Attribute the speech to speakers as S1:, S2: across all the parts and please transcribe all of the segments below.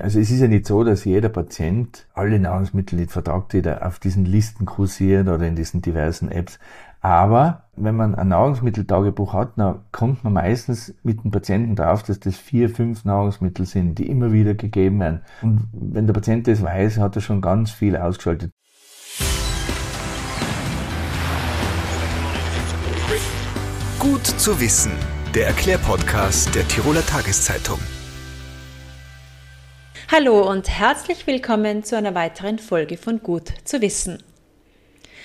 S1: Also es ist ja nicht so, dass jeder Patient alle Nahrungsmittel nicht vertragt, die da auf diesen Listen kursieren oder in diesen diversen Apps. Aber wenn man ein Nahrungsmitteltagebuch hat, dann kommt man meistens mit dem Patienten drauf, dass das vier, fünf Nahrungsmittel sind, die immer wieder gegeben werden. Und wenn der Patient das weiß, hat er schon ganz viel ausgeschaltet.
S2: Gut zu wissen, der Erklärpodcast der Tiroler Tageszeitung.
S3: Hallo und herzlich willkommen zu einer weiteren Folge von Gut zu wissen.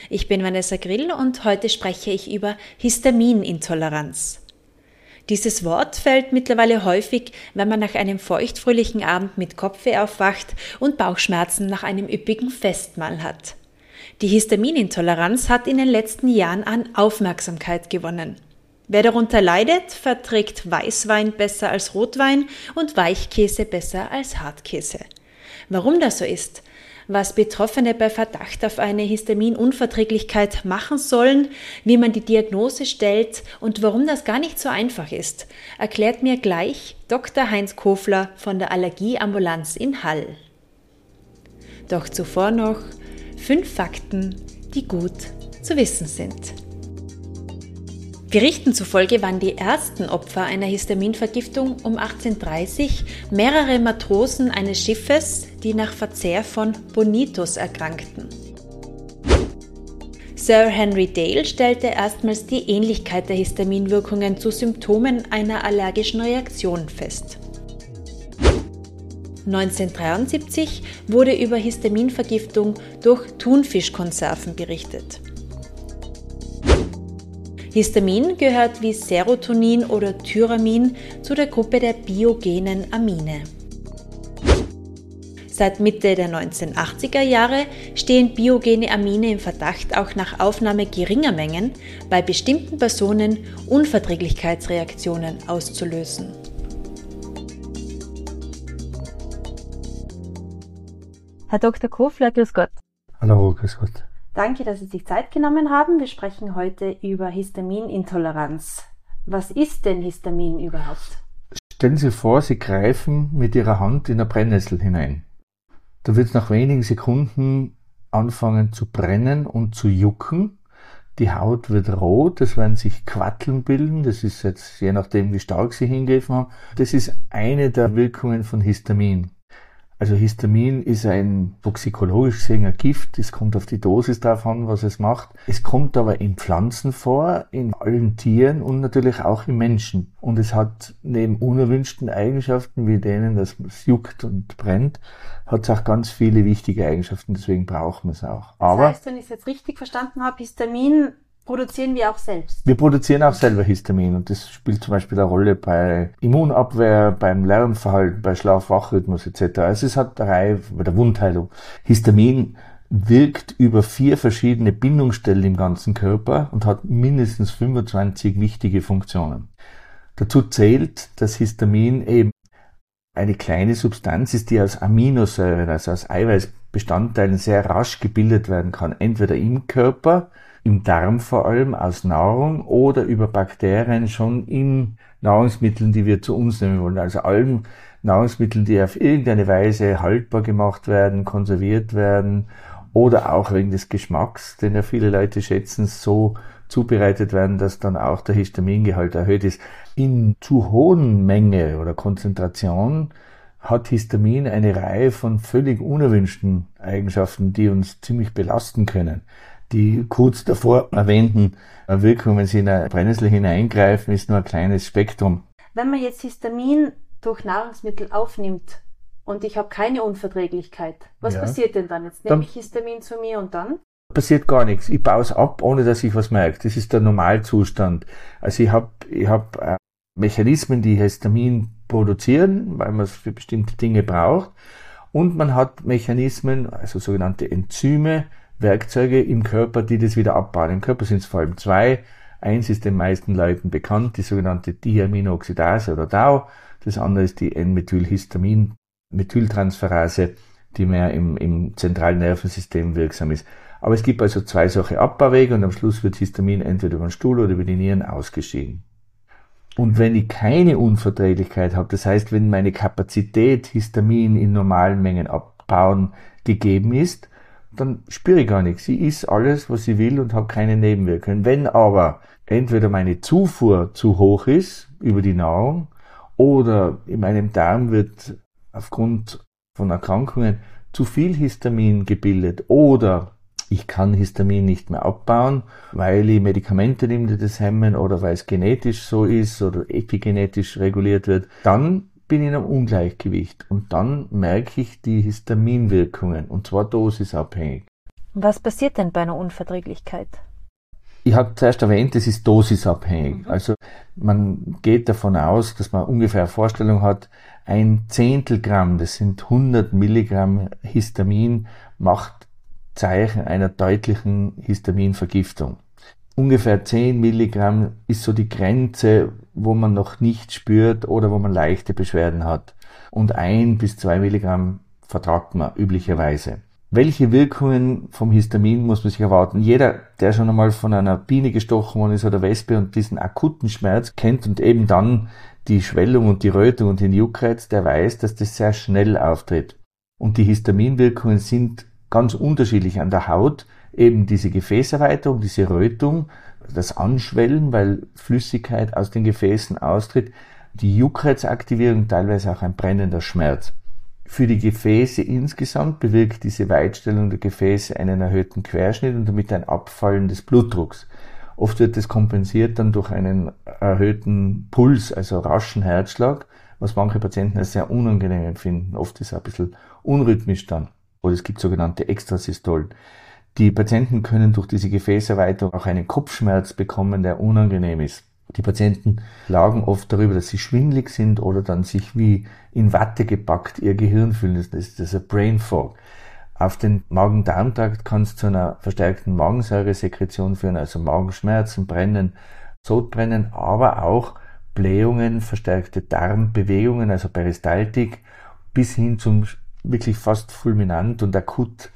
S3: Ich bin Vanessa Grill und heute spreche ich über Histaminintoleranz. Dieses Wort fällt mittlerweile häufig, wenn man nach einem feuchtfröhlichen Abend mit Kopfweh aufwacht und Bauchschmerzen nach einem üppigen Festmahl hat. Die Histaminintoleranz hat in den letzten Jahren an Aufmerksamkeit gewonnen. Wer darunter leidet, verträgt Weißwein besser als Rotwein und Weichkäse besser als Hartkäse. Warum das so ist, was Betroffene bei Verdacht auf eine Histaminunverträglichkeit machen sollen, wie man die Diagnose stellt und warum das gar nicht so einfach ist, erklärt mir gleich Dr. Heinz Kofler von der Allergieambulanz in Hall. Doch zuvor noch fünf Fakten, die gut zu wissen sind. Berichten zufolge waren die ersten Opfer einer Histaminvergiftung um 1830 mehrere Matrosen eines Schiffes, die nach Verzehr von Bonitus erkrankten. Sir Henry Dale stellte erstmals die Ähnlichkeit der Histaminwirkungen zu Symptomen einer allergischen Reaktion fest. 1973 wurde über Histaminvergiftung durch Thunfischkonserven berichtet. Histamin gehört wie Serotonin oder Tyramin zu der Gruppe der biogenen Amine. Seit Mitte der 1980er Jahre stehen biogene Amine im Verdacht, auch nach Aufnahme geringer Mengen bei bestimmten Personen Unverträglichkeitsreaktionen auszulösen. Herr Dr. Kofler, grüß Gott.
S1: Hallo, grüß Gott.
S3: Danke, dass Sie sich Zeit genommen haben. Wir sprechen heute über Histaminintoleranz. Was ist denn Histamin überhaupt?
S1: Stellen Sie vor, Sie greifen mit Ihrer Hand in eine Brennnessel hinein. Da wird es nach wenigen Sekunden anfangen zu brennen und zu jucken. Die Haut wird rot, es werden sich Quatteln bilden. Das ist jetzt je nachdem, wie stark Sie hingegriffen haben. Das ist eine der Wirkungen von Histamin. Also Histamin ist ein toxikologisch gesehen ein Gift. Es kommt auf die Dosis drauf an, was es macht. Es kommt aber in Pflanzen vor, in allen Tieren und natürlich auch im Menschen. Und es hat neben unerwünschten Eigenschaften wie denen, dass es juckt und brennt, hat es auch ganz viele wichtige Eigenschaften. Deswegen brauchen wir es auch.
S3: Aber das heißt, wenn ich es jetzt richtig verstanden habe, Histamin produzieren wir auch selbst?
S1: Wir produzieren auch selber Histamin und das spielt zum Beispiel eine Rolle bei Immunabwehr, beim Lernverhalten, bei Schlaf-Wach-Rhythmus etc. Also es hat eine Reihe bei der Wundheilung. Histamin wirkt über vier verschiedene Bindungsstellen im ganzen Körper und hat mindestens 25 wichtige Funktionen. Dazu zählt, dass Histamin eben eine kleine Substanz ist, die aus Aminosäuren, also aus Eiweißbestandteilen sehr rasch gebildet werden kann, entweder im Körper, im Darm vor allem aus Nahrung oder über Bakterien schon in Nahrungsmitteln, die wir zu uns nehmen wollen. Also allen Nahrungsmitteln, die auf irgendeine Weise haltbar gemacht werden, konserviert werden oder auch wegen des Geschmacks, den ja viele Leute schätzen, so zubereitet werden, dass dann auch der Histamingehalt erhöht ist. In zu hohen Menge oder Konzentration hat Histamin eine Reihe von völlig unerwünschten Eigenschaften, die uns ziemlich belasten können. Die kurz davor erwähnten Wirkungen, wenn Sie in eine Brennnessel hineingreifen, ist nur ein kleines Spektrum.
S3: Wenn man jetzt Histamin durch Nahrungsmittel aufnimmt und ich habe keine Unverträglichkeit, was ja. passiert denn dann? Jetzt nehme dann ich Histamin zu mir und dann?
S1: Passiert gar nichts. Ich baue es ab, ohne dass ich was merke. Das ist der Normalzustand. Also ich habe ich hab, äh, Mechanismen, die Histamin produzieren, weil man es für bestimmte Dinge braucht. Und man hat Mechanismen, also sogenannte Enzyme, Werkzeuge im Körper, die das wieder abbauen. Im Körper sind es vor allem zwei. Eins ist den meisten Leuten bekannt, die sogenannte Diaminooxidase oder DAO. Das andere ist die N-Methylhistamin, Methyltransferase, die mehr im, im zentralen Nervensystem wirksam ist. Aber es gibt also zwei solche Abbauwege und am Schluss wird Histamin entweder über den Stuhl oder über die Nieren ausgeschieden. Und wenn ich keine Unverträglichkeit habe, das heißt, wenn meine Kapazität, Histamin in normalen Mengen abbauen gegeben ist, dann spüre ich gar nichts. Ich is alles, was ich will und habe keine Nebenwirkungen. Wenn aber entweder meine Zufuhr zu hoch ist über die Nahrung oder in meinem Darm wird aufgrund von Erkrankungen zu viel Histamin gebildet oder ich kann Histamin nicht mehr abbauen, weil ich Medikamente nehme, die das hemmen oder weil es genetisch so ist oder epigenetisch reguliert wird, dann bin ich in einem Ungleichgewicht und dann merke ich die Histaminwirkungen und zwar dosisabhängig.
S3: Was passiert denn bei einer Unverträglichkeit?
S1: Ich habe zuerst erwähnt, es ist dosisabhängig. Mhm. Also man geht davon aus, dass man ungefähr eine Vorstellung hat, ein Zehntel Gramm, das sind 100 Milligramm Histamin, macht Zeichen einer deutlichen Histaminvergiftung. Ungefähr 10 Milligramm ist so die Grenze, wo man noch nicht spürt oder wo man leichte Beschwerden hat. Und ein bis zwei Milligramm vertragt man üblicherweise. Welche Wirkungen vom Histamin muss man sich erwarten? Jeder, der schon einmal von einer Biene gestochen worden ist oder Wespe und diesen akuten Schmerz kennt und eben dann die Schwellung und die Rötung und den Juckreiz, der weiß, dass das sehr schnell auftritt. Und die Histaminwirkungen sind ganz unterschiedlich an der Haut. Eben diese Gefäßerweiterung, diese Rötung, das Anschwellen, weil Flüssigkeit aus den Gefäßen austritt, die Juckreizaktivierung, teilweise auch ein brennender Schmerz. Für die Gefäße insgesamt bewirkt diese Weitstellung der Gefäße einen erhöhten Querschnitt und damit ein Abfallen des Blutdrucks. Oft wird das kompensiert dann durch einen erhöhten Puls, also raschen Herzschlag, was manche Patienten als sehr unangenehm empfinden. Oft ist es ein bisschen unrhythmisch dann. Oder es gibt sogenannte Extrasystolen. Die Patienten können durch diese Gefäßerweiterung auch einen Kopfschmerz bekommen, der unangenehm ist. Die Patienten klagen oft darüber, dass sie schwindlig sind oder dann sich wie in Watte gepackt ihr Gehirn fühlen. Das ist, das ein Brain Fog. Auf den Magen-Darm-Trakt kann es zu einer verstärkten Magensäuresekretion führen, also Magenschmerzen, Brennen, Sodbrennen, aber auch Blähungen, verstärkte Darmbewegungen, also Peristaltik, bis hin zum wirklich fast fulminant und akut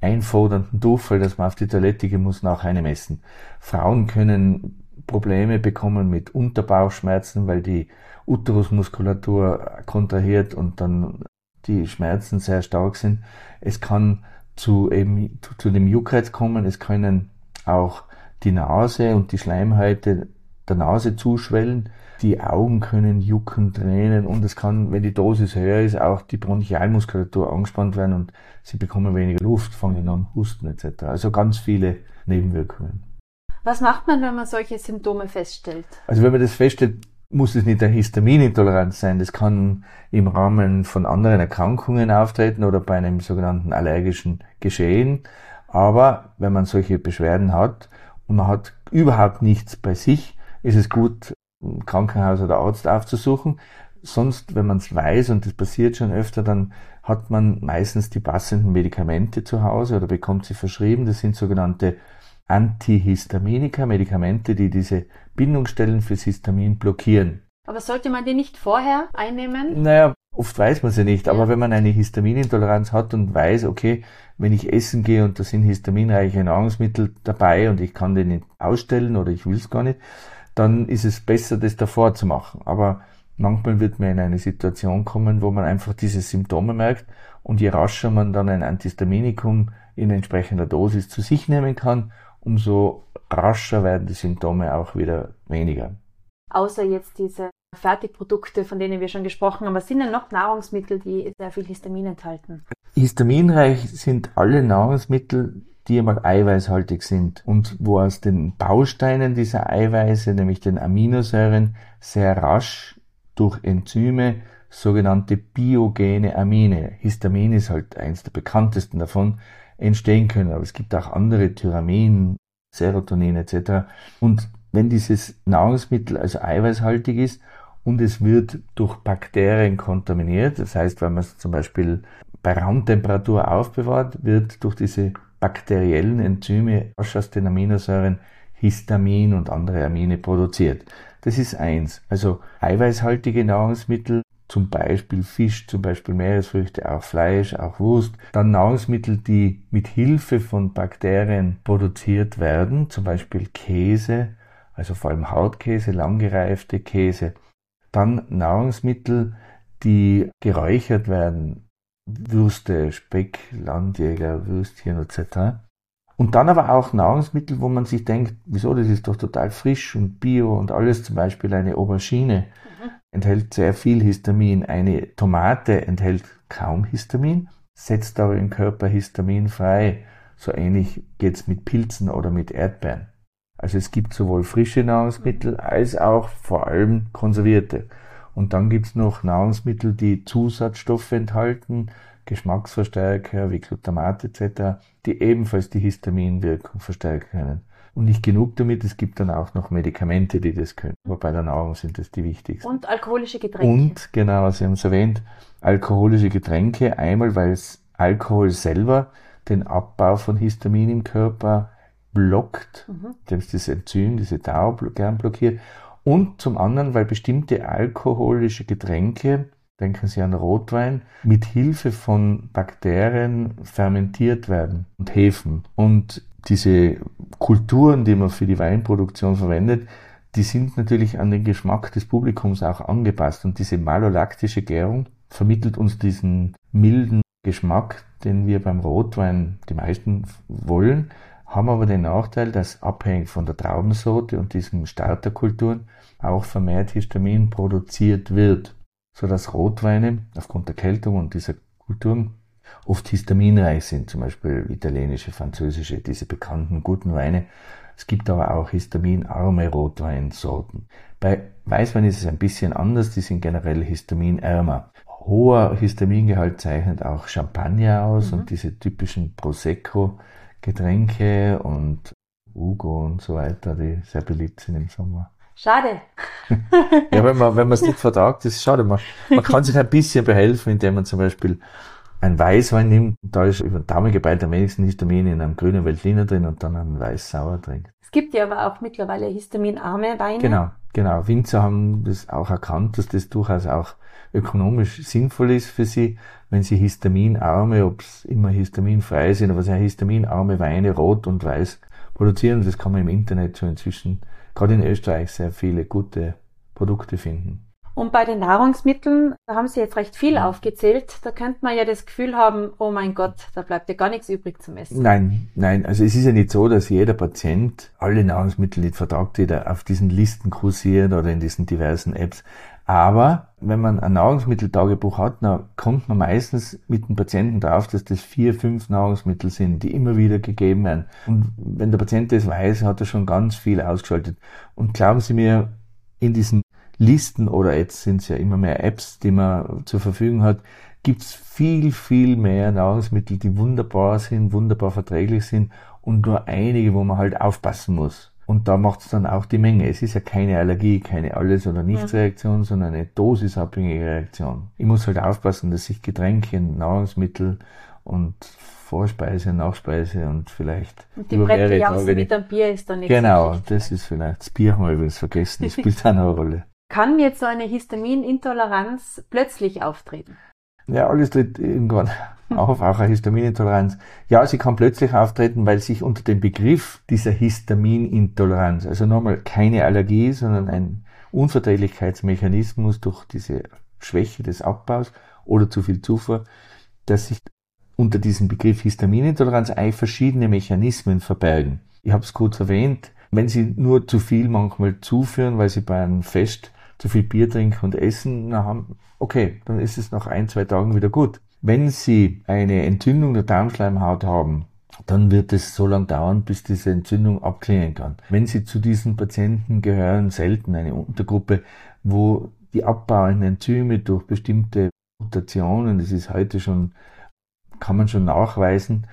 S1: einfordernden Durchfall, dass man auf die Toilette gehen muss nach einem Essen. Frauen können Probleme bekommen mit Unterbauchschmerzen, weil die Uterusmuskulatur kontrahiert und dann die Schmerzen sehr stark sind. Es kann zu eben zu, zu dem Juckreiz kommen. Es können auch die Nase und die Schleimhäute der Nase zuschwellen. Die Augen können jucken, tränen und es kann, wenn die Dosis höher ist, auch die Bronchialmuskulatur angespannt werden und sie bekommen weniger Luft, fangen an husten etc. Also ganz viele Nebenwirkungen.
S3: Was macht man, wenn man solche Symptome feststellt?
S1: Also wenn man das feststellt, muss es nicht eine Histaminintoleranz sein. Das kann im Rahmen von anderen Erkrankungen auftreten oder bei einem sogenannten allergischen Geschehen. Aber wenn man solche Beschwerden hat und man hat überhaupt nichts bei sich, ist es gut, Krankenhaus oder Arzt aufzusuchen. Sonst, wenn man es weiß, und das passiert schon öfter, dann hat man meistens die passenden Medikamente zu Hause oder bekommt sie verschrieben. Das sind sogenannte Antihistaminika, Medikamente, die diese Bindungsstellen fürs Histamin blockieren.
S3: Aber sollte man die nicht vorher einnehmen?
S1: Naja, oft weiß man sie nicht, ja. aber wenn man eine Histaminintoleranz hat und weiß, okay, wenn ich essen gehe und da sind histaminreiche Nahrungsmittel dabei und ich kann die nicht ausstellen oder ich will es gar nicht, dann ist es besser, das davor zu machen. Aber manchmal wird man in eine Situation kommen, wo man einfach diese Symptome merkt und je rascher man dann ein Antihistaminikum in entsprechender Dosis zu sich nehmen kann, umso rascher werden die Symptome auch wieder weniger.
S3: Außer jetzt diese Fertigprodukte, von denen wir schon gesprochen haben, was sind denn noch Nahrungsmittel, die sehr viel Histamin enthalten?
S1: Histaminreich sind alle Nahrungsmittel, die einmal eiweißhaltig sind und wo aus den Bausteinen dieser Eiweiße, nämlich den Aminosäuren, sehr rasch durch Enzyme sogenannte biogene Amine, Histamin ist halt eins der bekanntesten davon, entstehen können. Aber es gibt auch andere, Tyramin, Serotonin etc. Und wenn dieses Nahrungsmittel also eiweißhaltig ist und es wird durch Bakterien kontaminiert, das heißt, wenn man es zum Beispiel bei Raumtemperatur aufbewahrt, wird durch diese bakteriellen Enzyme aus den Aminosäuren Histamin und andere Amine produziert. Das ist eins. Also eiweißhaltige Nahrungsmittel zum Beispiel Fisch, zum Beispiel Meeresfrüchte, auch Fleisch, auch Wurst. Dann Nahrungsmittel, die mit Hilfe von Bakterien produziert werden, zum Beispiel Käse also vor allem Hartkäse, langgereifte Käse. Dann Nahrungsmittel, die geräuchert werden, Würste, Speck, Landjäger, Würstchen etc. Und dann aber auch Nahrungsmittel, wo man sich denkt, wieso, das ist doch total frisch und bio und alles, zum Beispiel eine Aubergine mhm. enthält sehr viel Histamin, eine Tomate enthält kaum Histamin, setzt aber im Körper Histamin frei. So ähnlich geht's mit Pilzen oder mit Erdbeeren. Also es gibt sowohl frische Nahrungsmittel als auch vor allem konservierte. Und dann gibt's noch Nahrungsmittel, die Zusatzstoffe enthalten, Geschmacksverstärker wie Glutamat etc., die ebenfalls die Histaminwirkung verstärken können. Und nicht genug damit, es gibt dann auch noch Medikamente, die das können. Aber bei der Nahrung sind das die wichtigsten.
S3: Und alkoholische Getränke.
S1: Und, genau, Sie haben es erwähnt, alkoholische Getränke. Einmal, weil es Alkohol selber den Abbau von Histamin im Körper blockt, mhm. indem es das Enzym, diese Tau gern blockiert. Und zum anderen, weil bestimmte alkoholische Getränke, denken Sie an Rotwein, mit Hilfe von Bakterien fermentiert werden und Hefen. Und diese Kulturen, die man für die Weinproduktion verwendet, die sind natürlich an den Geschmack des Publikums auch angepasst. Und diese malolaktische Gärung vermittelt uns diesen milden Geschmack, den wir beim Rotwein die meisten wollen, haben aber den Nachteil, dass abhängig von der Traubensorte und diesen Starterkulturen auch vermehrt Histamin produziert wird, so dass Rotweine aufgrund der Kältung und dieser Kulturen oft histaminreich sind, zum Beispiel italienische, französische, diese bekannten guten Weine. Es gibt aber auch histaminarme Rotweinsorten. Bei Weißwein ist es ein bisschen anders, die sind generell histaminärmer. Hoher Histamingehalt zeichnet auch Champagner aus mhm. und diese typischen Prosecco Getränke und Ugo und so weiter, die sehr beliebt sind im Sommer.
S3: Schade.
S1: ja, wenn man, wenn man es nicht vertragt, ist es schade. Man, man kann sich ein bisschen behelfen, indem man zum Beispiel ein Weißwein nimmt, da ist über den Daumen geballt am wenigsten Histamin in einem grünen Veltliner drin und dann einen weiß-sauer trinkt.
S3: Es gibt ja aber auch mittlerweile histaminarme Weine.
S1: Genau, genau. Winzer haben das auch erkannt, dass das durchaus auch ökonomisch sinnvoll ist für sie, wenn sie histaminarme, ob es immer histaminfrei sind, aber sehr histaminarme Weine, rot und weiß produzieren. Das kann man im Internet schon inzwischen, gerade in Österreich, sehr viele gute Produkte finden.
S3: Und bei den Nahrungsmitteln, da haben Sie jetzt recht viel ja. aufgezählt, da könnte man ja das Gefühl haben, oh mein Gott, da bleibt ja gar nichts übrig zum Essen.
S1: Nein, nein, also es ist ja nicht so, dass jeder Patient alle Nahrungsmittel nicht vertragt, die da auf diesen Listen kursieren oder in diesen diversen Apps. Aber wenn man ein Nahrungsmitteltagebuch hat, dann kommt man meistens mit dem Patienten drauf, dass das vier, fünf Nahrungsmittel sind, die immer wieder gegeben werden. Und wenn der Patient das weiß, hat er schon ganz viel ausgeschaltet. Und glauben Sie mir, in diesen Listen oder jetzt sind es ja immer mehr Apps, die man zur Verfügung hat, gibt es viel, viel mehr Nahrungsmittel, die wunderbar sind, wunderbar verträglich sind und nur einige, wo man halt aufpassen muss. Und da macht es dann auch die Menge. Es ist ja keine Allergie, keine Alles- oder Nichts-Reaktion, sondern eine dosisabhängige Reaktion. Ich muss halt aufpassen, dass ich Getränke, Nahrungsmittel und Vorspeise, Nachspeise und vielleicht
S3: und die über mehrere Tage mit einem Bier ist dann nicht
S1: Genau, so das ist vielleicht, das Bier haben wir übrigens vergessen, das spielt auch eine Rolle.
S3: Kann jetzt so eine Histaminintoleranz plötzlich auftreten?
S1: Ja, alles tritt irgendwann auf, auch eine Histaminintoleranz. Ja, sie kann plötzlich auftreten, weil sich unter dem Begriff dieser Histaminintoleranz, also nochmal keine Allergie, sondern ein Unverträglichkeitsmechanismus durch diese Schwäche des Abbaus oder zu viel Zufuhr, dass sich unter diesem Begriff Histaminintoleranz eigentlich verschiedene Mechanismen verbergen. Ich habe es kurz erwähnt, wenn Sie nur zu viel manchmal zuführen, weil Sie bei einem Fest zu viel Bier trinken und essen, haben, okay, dann ist es nach ein, zwei Tagen wieder gut. Wenn Sie eine Entzündung der Darmschleimhaut haben, dann wird es so lange dauern, bis diese Entzündung abklingen kann. Wenn Sie zu diesen Patienten gehören, selten eine Untergruppe, wo die abbauenden Enzyme durch bestimmte Mutationen, das ist heute schon, kann man schon nachweisen,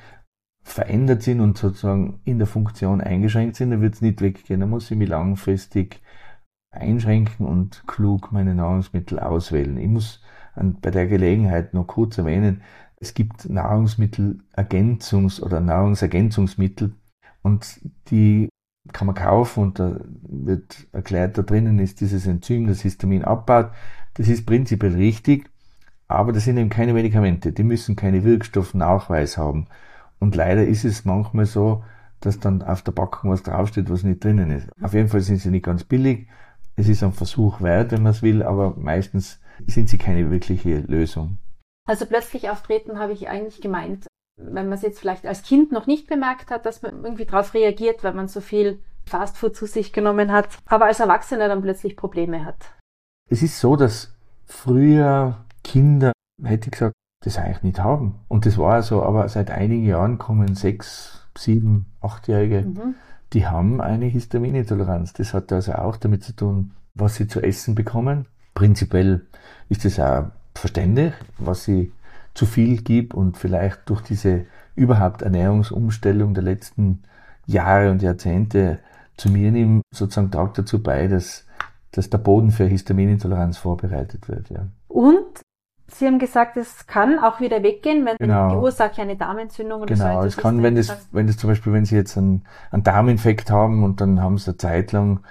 S1: verändert sind und sozusagen in der Funktion eingeschränkt sind, dann wird es nicht weggehen. Da muss ich mich langfristig einschränken und klug meine Nahrungsmittel auswählen. Ich muss bei der Gelegenheit noch kurz erwähnen, es gibt Nahrungsmittelergänzungs- oder Nahrungsergänzungsmittel und die kann man kaufen und da wird erklärt, da drinnen ist dieses Enzym, das Histamin abbaut. Das ist prinzipiell richtig, aber das sind eben keine Medikamente. Die müssen keine Wirkstoffnachweis haben. Und leider ist es manchmal so, dass dann auf der Packung was draufsteht, was nicht drinnen ist. Auf jeden Fall sind sie nicht ganz billig. Es ist ein Versuch wert, wenn man es will, aber meistens sind sie keine wirkliche Lösung.
S3: Also plötzlich auftreten habe ich eigentlich gemeint, wenn man es jetzt vielleicht als Kind noch nicht bemerkt hat, dass man irgendwie darauf reagiert, weil man so viel Fastfood zu sich genommen hat, aber als Erwachsener dann plötzlich Probleme hat.
S1: Es ist so, dass früher Kinder, hätte ich gesagt, das eigentlich nicht haben. Und das war so, aber seit einigen Jahren kommen sechs, sieben, achtjährige, mhm. Die haben eine Histaminintoleranz. Das hat also auch damit zu tun, was sie zu essen bekommen. Prinzipiell ist es auch verständlich, was sie zu viel gibt und vielleicht durch diese überhaupt Ernährungsumstellung der letzten Jahre und Jahrzehnte zu mir nimmt, sozusagen tragt dazu bei, dass, dass der Boden für Histaminintoleranz vorbereitet wird. Ja.
S3: Und Sie haben gesagt, es kann auch wieder weggehen, wenn genau. die Ursache eine Darmentzündung oder
S1: genau. so Genau, es kann, wenn das, wenn das zum Beispiel, wenn Sie jetzt einen, einen Darminfekt haben und dann haben Sie eine Zeit lang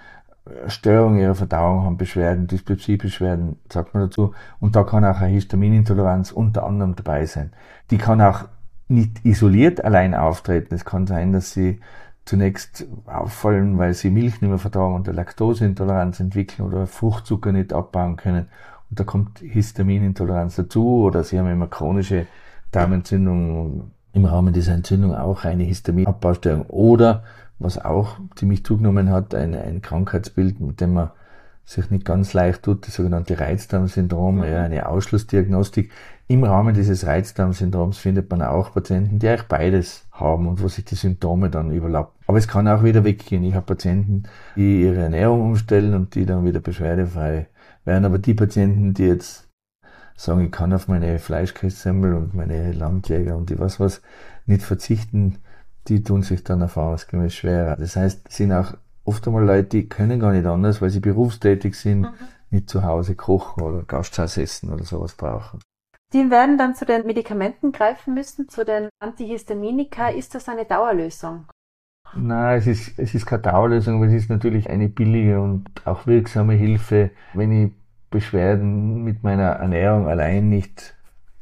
S1: Störung ihrer Verdauung haben, Beschwerden, Dyspepsie-Beschwerden, sagt man dazu. Und da kann auch eine Histaminintoleranz unter anderem dabei sein. Die kann auch nicht isoliert allein auftreten. Es kann sein, dass sie zunächst auffallen, weil sie Milch nicht mehr vertragen und eine Laktoseintoleranz entwickeln oder Fruchtzucker nicht abbauen können. Und da kommt Histaminintoleranz dazu oder sie haben immer chronische Darmentzündung, im Rahmen dieser Entzündung auch eine Histaminabbaustörung oder was auch ziemlich zugenommen hat, ein, ein Krankheitsbild, mit dem man sich nicht ganz leicht tut, das sogenannte Reizdarmsyndrom, mhm. ja, eine Ausschlussdiagnostik. Im Rahmen dieses Reizdarmsyndroms findet man auch Patienten, die eigentlich beides haben und wo sich die Symptome dann überlappen. Aber es kann auch wieder weggehen. Ich habe Patienten, die ihre Ernährung umstellen und die dann wieder beschwerdefrei werden. Aber die Patienten, die jetzt sagen, ich kann auf meine Fleischkässemmel und meine Landjäger und die was was nicht verzichten, die tun sich dann erfahrungsgemäß schwerer. Das heißt, es sind auch oft einmal Leute, die können gar nicht anders, weil sie berufstätig sind, mhm. nicht zu Hause kochen oder Gasthaus essen oder sowas brauchen.
S3: Die werden dann zu den Medikamenten greifen müssen, zu den Antihistaminika. Ist das eine Dauerlösung?
S1: Nein, es ist, es ist keine Dauerlösung, aber es ist natürlich eine billige und auch wirksame Hilfe, wenn ich Beschwerden mit meiner Ernährung allein nicht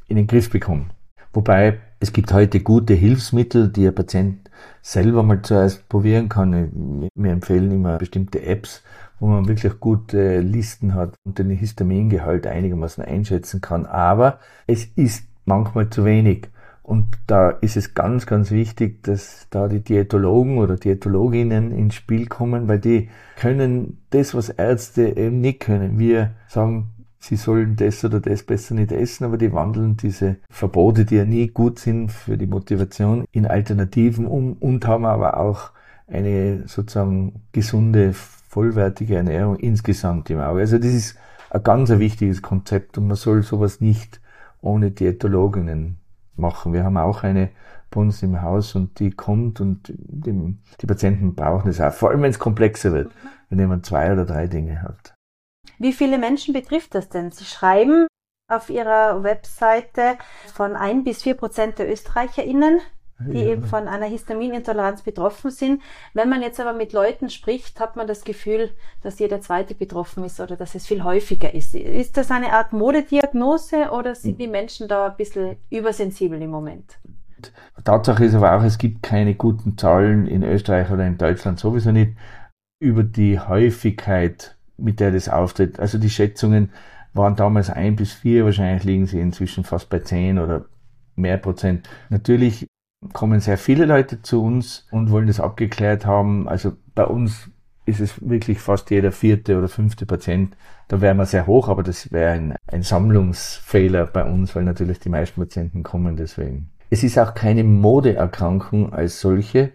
S1: in den Griff bekomme. Wobei es gibt heute gute Hilfsmittel, die ein Patient selber mal zuerst probieren kann. Wir empfehlen immer bestimmte Apps, wo man wirklich gute Listen hat und den Histamingehalt einigermaßen einschätzen kann. Aber es ist manchmal zu wenig. Und da ist es ganz, ganz wichtig, dass da die Diätologen oder Diätologinnen ins Spiel kommen, weil die können das, was Ärzte eben nicht können. Wir sagen, sie sollen das oder das besser nicht essen, aber die wandeln diese Verbote, die ja nie gut sind für die Motivation, in Alternativen um und haben aber auch eine sozusagen gesunde, vollwertige Ernährung insgesamt im Auge. Also das ist ein ganz ein wichtiges Konzept und man soll sowas nicht ohne Diätologinnen machen. Wir haben auch eine bei uns im Haus und die kommt und die, die Patienten brauchen es auch, vor allem wenn es komplexer wird, wenn jemand zwei oder drei Dinge hat.
S3: Wie viele Menschen betrifft das denn? Sie schreiben auf Ihrer Webseite von ein bis vier Prozent der ÖsterreicherInnen, die ja. eben von einer Histaminintoleranz betroffen sind. Wenn man jetzt aber mit Leuten spricht, hat man das Gefühl, dass jeder zweite betroffen ist oder dass es viel häufiger ist. Ist das eine Art Modediagnose oder sind die Menschen da ein bisschen übersensibel im Moment?
S1: Tatsache ist aber auch, es gibt keine guten Zahlen in Österreich oder in Deutschland sowieso nicht über die Häufigkeit mit der das auftritt. Also die Schätzungen waren damals ein bis vier, wahrscheinlich liegen sie inzwischen fast bei zehn oder mehr Prozent. Natürlich kommen sehr viele Leute zu uns und wollen das abgeklärt haben. Also bei uns ist es wirklich fast jeder vierte oder fünfte Patient. Da wären wir sehr hoch, aber das wäre ein, ein Sammlungsfehler bei uns, weil natürlich die meisten Patienten kommen deswegen. Es ist auch keine Modeerkrankung als solche.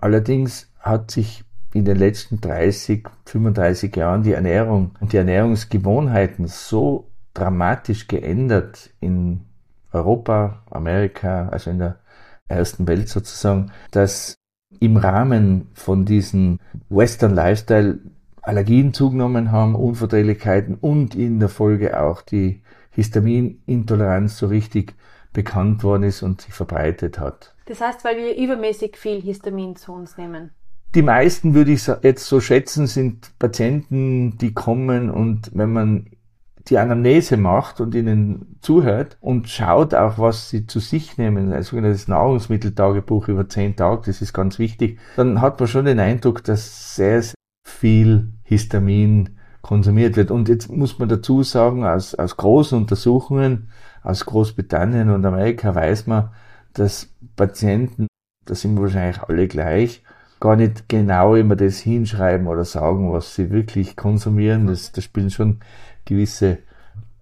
S1: Allerdings hat sich in den letzten 30, 35 Jahren die Ernährung und die Ernährungsgewohnheiten so dramatisch geändert in Europa, Amerika, also in der ersten Welt sozusagen, dass im Rahmen von diesem Western Lifestyle Allergien zugenommen haben, Unverträglichkeiten und in der Folge auch die Histaminintoleranz so richtig bekannt worden ist und sich verbreitet hat.
S3: Das heißt, weil wir übermäßig viel Histamin zu uns nehmen.
S1: Die meisten, würde ich jetzt so schätzen, sind Patienten, die kommen und wenn man die Anamnese macht und ihnen zuhört und schaut auch, was sie zu sich nehmen, ein sogenanntes Nahrungsmitteltagebuch über zehn Tage, das ist ganz wichtig, dann hat man schon den Eindruck, dass sehr, sehr viel Histamin konsumiert wird. Und jetzt muss man dazu sagen, aus, aus großen Untersuchungen aus Großbritannien und Amerika weiß man, dass Patienten, da sind wahrscheinlich alle gleich, gar nicht genau immer das hinschreiben oder sagen, was sie wirklich konsumieren. Das, das spielen schon gewisse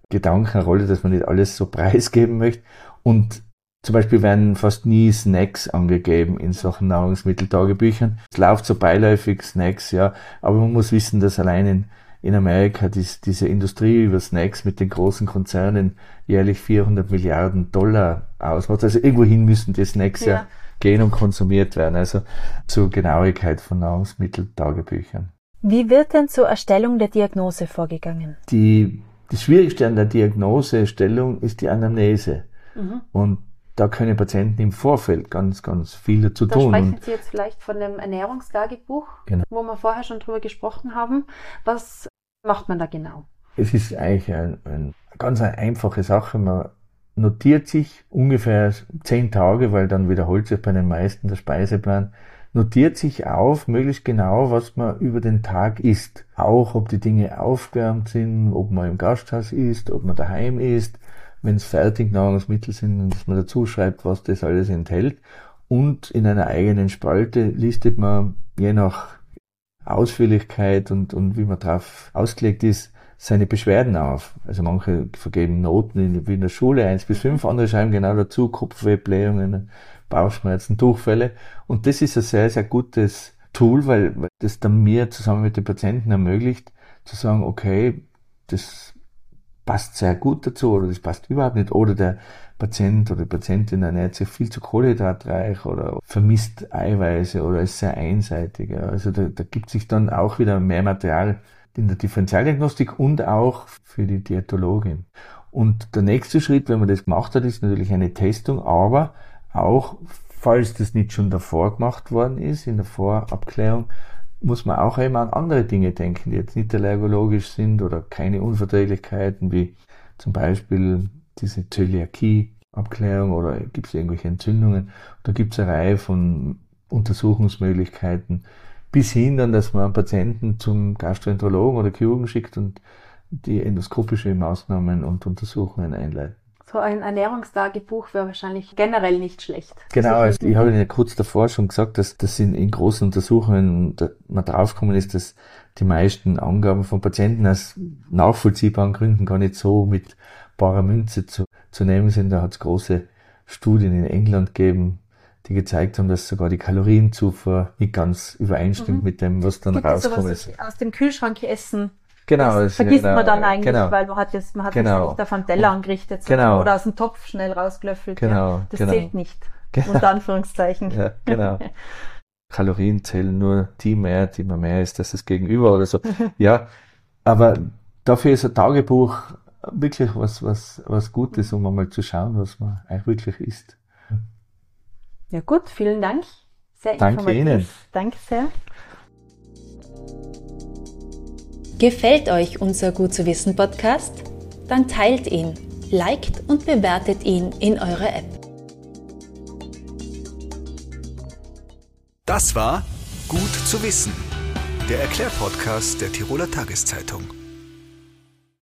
S1: Gedanken eine Rolle, dass man nicht alles so preisgeben möchte. Und zum Beispiel werden fast nie Snacks angegeben in solchen Nahrungsmitteltagebüchern. Es läuft so beiläufig Snacks, ja, aber man muss wissen, dass allein in, in Amerika dies, diese Industrie über Snacks mit den großen Konzernen jährlich 400 Milliarden Dollar ausmacht. Also irgendwohin müssen die Snacks ja, ja gehen und konsumiert werden. Also zur Genauigkeit von Nahrungsmitteltagebüchern.
S3: Wie wird denn zur Erstellung der Diagnose vorgegangen?
S1: Die, das Schwierigste an der Diagnosestellung ist die Anamnese. Mhm. Und da können Patienten im Vorfeld ganz, ganz viel dazu
S3: da
S1: tun.
S3: Sprechen Sie jetzt vielleicht von dem Ernährungstagebuch, genau. wo wir vorher schon drüber gesprochen haben. Was macht man da genau?
S1: Es ist eigentlich eine ein ganz eine einfache Sache. Man notiert sich ungefähr zehn Tage, weil dann wiederholt sich bei den meisten der Speiseplan, notiert sich auf, möglichst genau, was man über den Tag isst. Auch, ob die Dinge aufgewärmt sind, ob man im Gasthaus isst, ob man daheim isst, wenn es Fertignahrungsmittel sind, dass man dazu schreibt, was das alles enthält. Und in einer eigenen Spalte listet man je nach Ausführlichkeit und, und wie man drauf ausgelegt ist, seine Beschwerden auf. Also manche vergeben Noten in, wie in der Schule, eins bis fünf, andere schreiben genau dazu, Kopfweh, Blähungen, Bauchschmerzen, Durchfälle. Und das ist ein sehr, sehr gutes Tool, weil das dann mir zusammen mit den Patienten ermöglicht, zu sagen, okay, das passt sehr gut dazu oder das passt überhaupt nicht. Oder der Patient oder die Patientin ernährt sich viel zu kohlenhydratreich oder vermisst Eiweiße oder ist sehr einseitig. Also da, da gibt sich dann auch wieder mehr Material in der Differentialdiagnostik und auch für die Diätologin. Und der nächste Schritt, wenn man das gemacht hat, ist natürlich eine Testung, aber auch, falls das nicht schon davor gemacht worden ist, in der Vorabklärung, muss man auch immer an andere Dinge denken, die jetzt nicht allergologisch sind oder keine Unverträglichkeiten, wie zum Beispiel diese Zöliakie-Abklärung oder gibt es irgendwelche Entzündungen. Da gibt es eine Reihe von Untersuchungsmöglichkeiten, bis hin dann, dass man Patienten zum Gastroenterologen oder Chirurgen schickt und die endoskopische Maßnahmen und Untersuchungen einleitet.
S3: So ein Ernährungstagebuch wäre wahrscheinlich generell nicht schlecht.
S1: Genau, also ich habe Ihnen ja kurz davor schon gesagt, dass das in, in großen Untersuchungen man draufgekommen ist, dass die meisten Angaben von Patienten aus nachvollziehbaren Gründen gar nicht so mit barer Münze zu, zu nehmen sind. Da hat es große Studien in England gegeben, die gezeigt haben, dass sogar die Kalorienzufuhr nicht ganz übereinstimmt mhm. mit dem, was dann rauskommt. Ist.
S3: Aus dem Kühlschrank essen.
S1: Genau.
S3: Das vergisst genau, man dann eigentlich, genau. weil man hat das, man hat genau. nicht auf den Teller angerichtet
S1: genau.
S3: oder aus dem Topf schnell rausgelöffelt.
S1: Genau.
S3: Ja. Das
S1: genau.
S3: zählt nicht. Genau. Unter Anführungszeichen.
S1: Ja, genau. Kalorien zählen nur die mehr, die man mehr ist, als das Gegenüber oder so. ja, aber dafür ist ein Tagebuch wirklich was, was, was Gutes, um einmal zu schauen, was man eigentlich wirklich isst.
S3: Ja gut, vielen Dank.
S1: Sehr Danke Ihnen.
S3: Danke sehr. Gefällt euch unser Gut zu wissen Podcast? Dann teilt ihn, liked und bewertet ihn in eurer App.
S2: Das war Gut zu wissen, der Erklärpodcast der Tiroler Tageszeitung.